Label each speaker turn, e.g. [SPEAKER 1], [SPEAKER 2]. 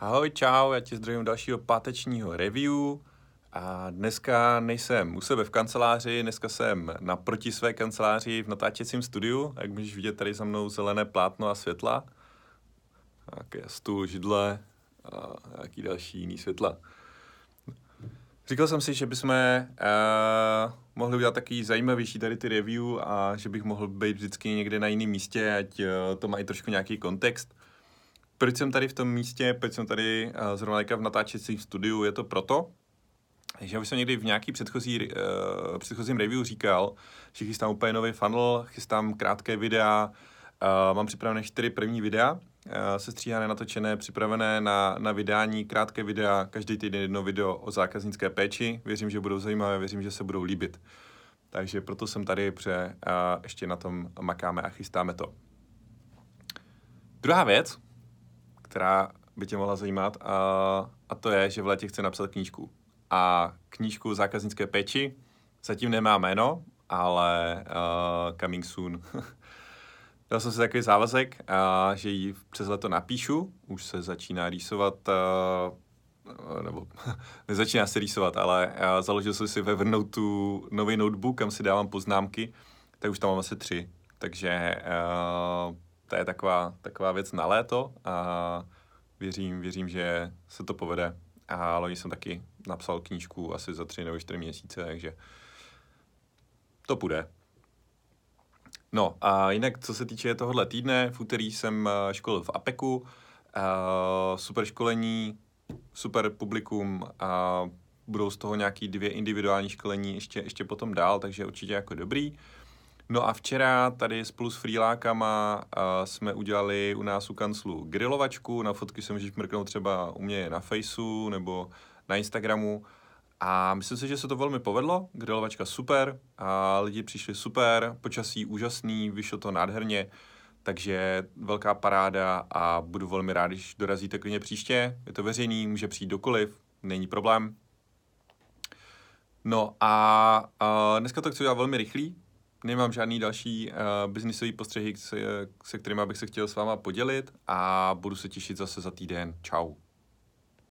[SPEAKER 1] Ahoj, čau, já tě zdravím dalšího pátečního review. A dneska nejsem u sebe v kanceláři, dneska jsem naproti své kanceláři v natáčecím studiu. Jak můžeš vidět tady za mnou zelené plátno a světla. Také stůl, židle a nějaký další jiný světla. Říkal jsem si, že bychom uh, mohli udělat takový zajímavější tady ty review a že bych mohl být vždycky někde na jiném místě, ať uh, to i trošku nějaký kontext. Proč jsem tady v tom místě, proč jsem tady uh, zrovna v natáčecím studiu, je to proto, že už jsem někdy v nějaký předchozí, uh, předchozím review říkal, že chystám úplně nový funnel, chystám krátké videa, uh, mám připravené čtyři první videa, uh, sestříhané, natočené, připravené na, na vydání, krátké videa, každý týden jedno video o zákaznické péči. Věřím, že budou zajímavé, věřím, že se budou líbit. Takže proto jsem tady, protože uh, ještě na tom makáme a chystáme to. Druhá věc, která by tě mohla zajímat, a, a to je, že v létě chci napsat knížku. A knížku zákaznické péči zatím nemá jméno, ale uh, coming soon. Dal jsem si takový závazek, uh, že ji přes leto napíšu. Už se začíná rýsovat, uh, nebo nezačíná se rýsovat, ale uh, založil jsem si ve Evernote nový notebook, kam si dávám poznámky, tak už tam mám asi tři. Takže uh, to je taková, taková věc na léto a věřím, věřím, že se to povede. A loni jsem taky napsal knížku asi za tři nebo čtyři měsíce, takže to půjde. No a jinak, co se týče tohohle týdne, v úterý jsem eh, školil v APEKu, uh, super školení, super publikum a budou z toho nějaký dvě individuální školení ještě, ještě potom dál, takže určitě jako dobrý. No a včera tady spolu s freelákama uh, jsme udělali u nás u kanclu grilovačku, na fotky se můžeš mrknout třeba u mě na Faceu nebo na Instagramu. A myslím si, že se to velmi povedlo, grilovačka super, a lidi přišli super, počasí úžasný, vyšlo to nádherně, takže velká paráda a budu velmi rád, když dorazíte klidně příště. Je to veřejný, může přijít dokoliv, není problém. No a, a dneska to chci udělat velmi rychlý, nemám žádný další uh, biznisový postřehy, se, se kterými bych se chtěl s váma podělit a budu se těšit zase za týden. Ciao.